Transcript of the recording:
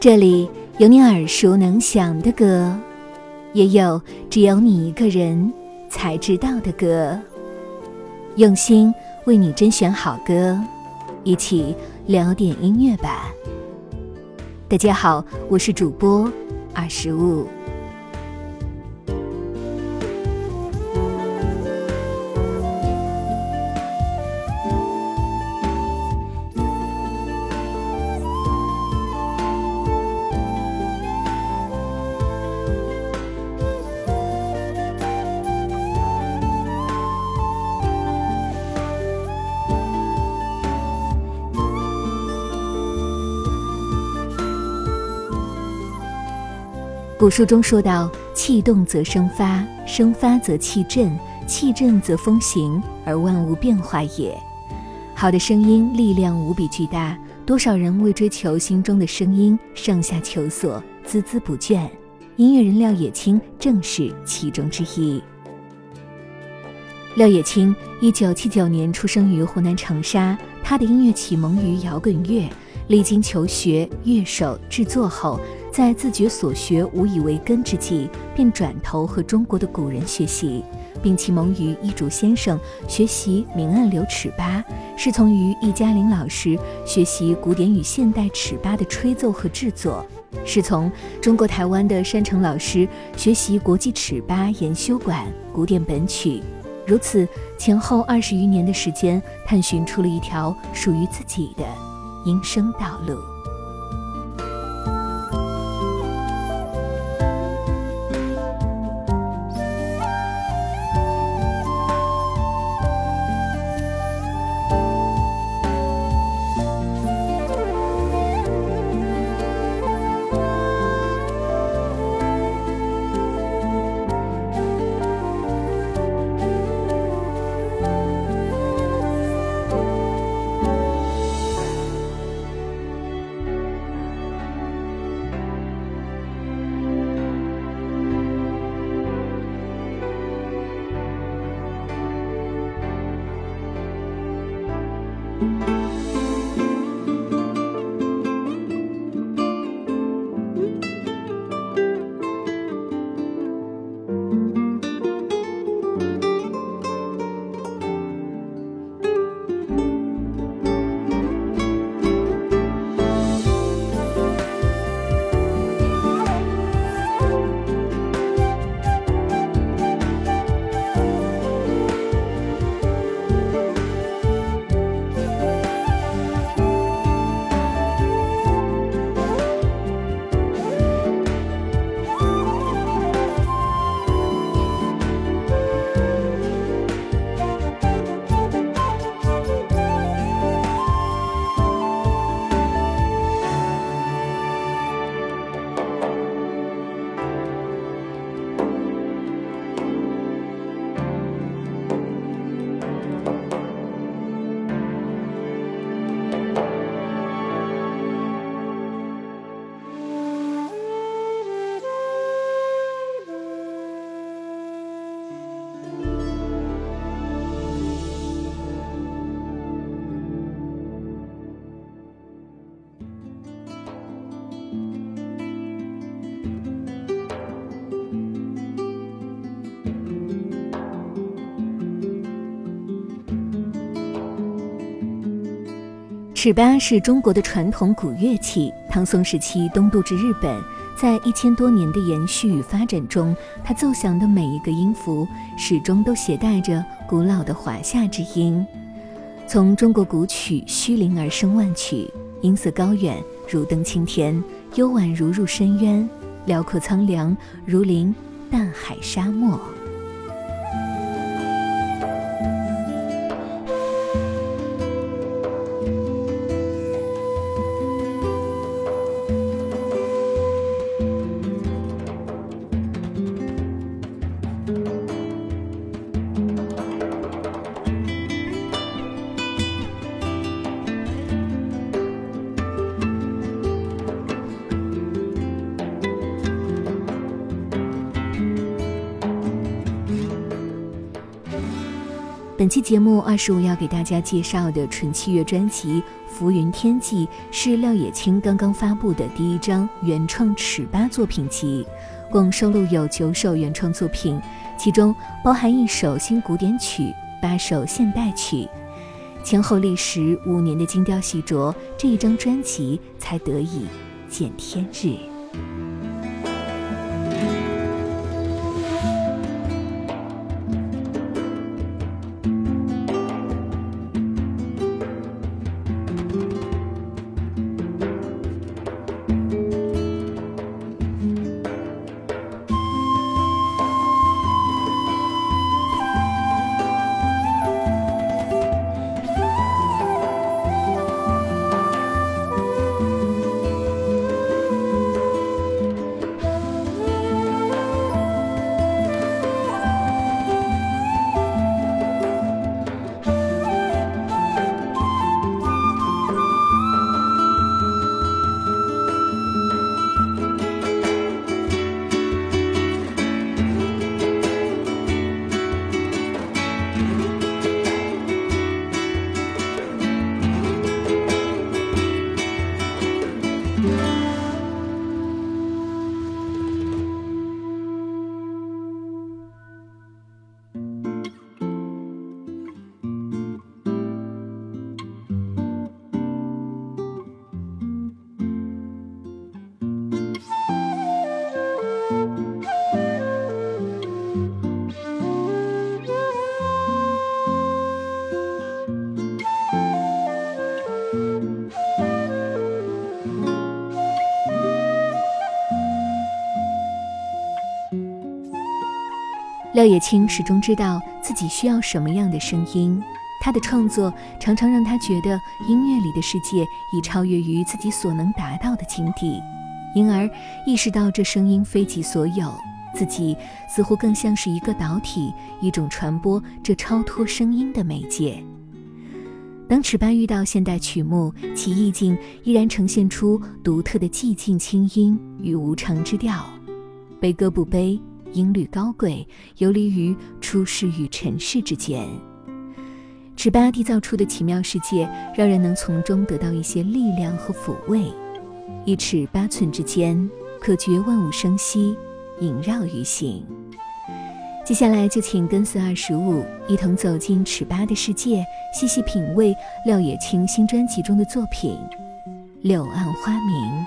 这里有你耳熟能详的歌，也有只有你一个人才知道的歌。用心为你甄选好歌，一起聊点音乐吧。大家好，我是主播二十五。古书中说到：“气动则生发，生发则气振，气振则风行，而万物变化也。”好的声音力量无比巨大，多少人为追求心中的声音上下求索，孜孜不倦。音乐人廖也青正是其中之一。廖也青一九七九年出生于湖南长沙，他的音乐启蒙于摇滚乐，历经求学、乐手、制作后。在自觉所学无以为根之际，便转头和中国的古人学习，并启蒙于易主先生学习明暗流尺八，是从于易嘉玲老师学习古典与现代尺八的吹奏和制作，是从中国台湾的山城老师学习国际尺八研修馆古典本曲，如此前后二十余年的时间，探寻出了一条属于自己的音声道路。尺八是中国的传统古乐器，唐宋时期东渡至日本，在一千多年的延续与发展中，它奏响的每一个音符始终都携带着古老的华夏之音。从中国古曲《虚灵而生万曲》，音色高远如登青天，幽婉如入深渊，辽阔苍凉如临大海沙漠。本期节目二十五要给大家介绍的纯器乐专辑《浮云天际》是廖野青刚刚发布的第一张原创尺八作品集，共收录有九首原创作品，其中包含一首新古典曲、八首现代曲。前后历时五年的精雕细琢，这一张专辑才得以见天日。廖野青始终知道自己需要什么样的声音，他的创作常常让他觉得音乐里的世界已超越于自己所能达到的境地，因而意识到这声音非己所有，自己似乎更像是一个导体，一种传播这超脱声音的媒介。当尺八遇到现代曲目，其意境依然呈现出独特的寂静清音与无常之调，悲歌不悲。音律高贵，游离于出世与尘世之间。尺八缔造出的奇妙世界，让人能从中得到一些力量和抚慰。一尺八寸之间，可觉万物生息，萦绕于心。接下来就请跟随二十五，一同走进尺八的世界，细细品味廖野青新专辑中的作品《柳暗花明》。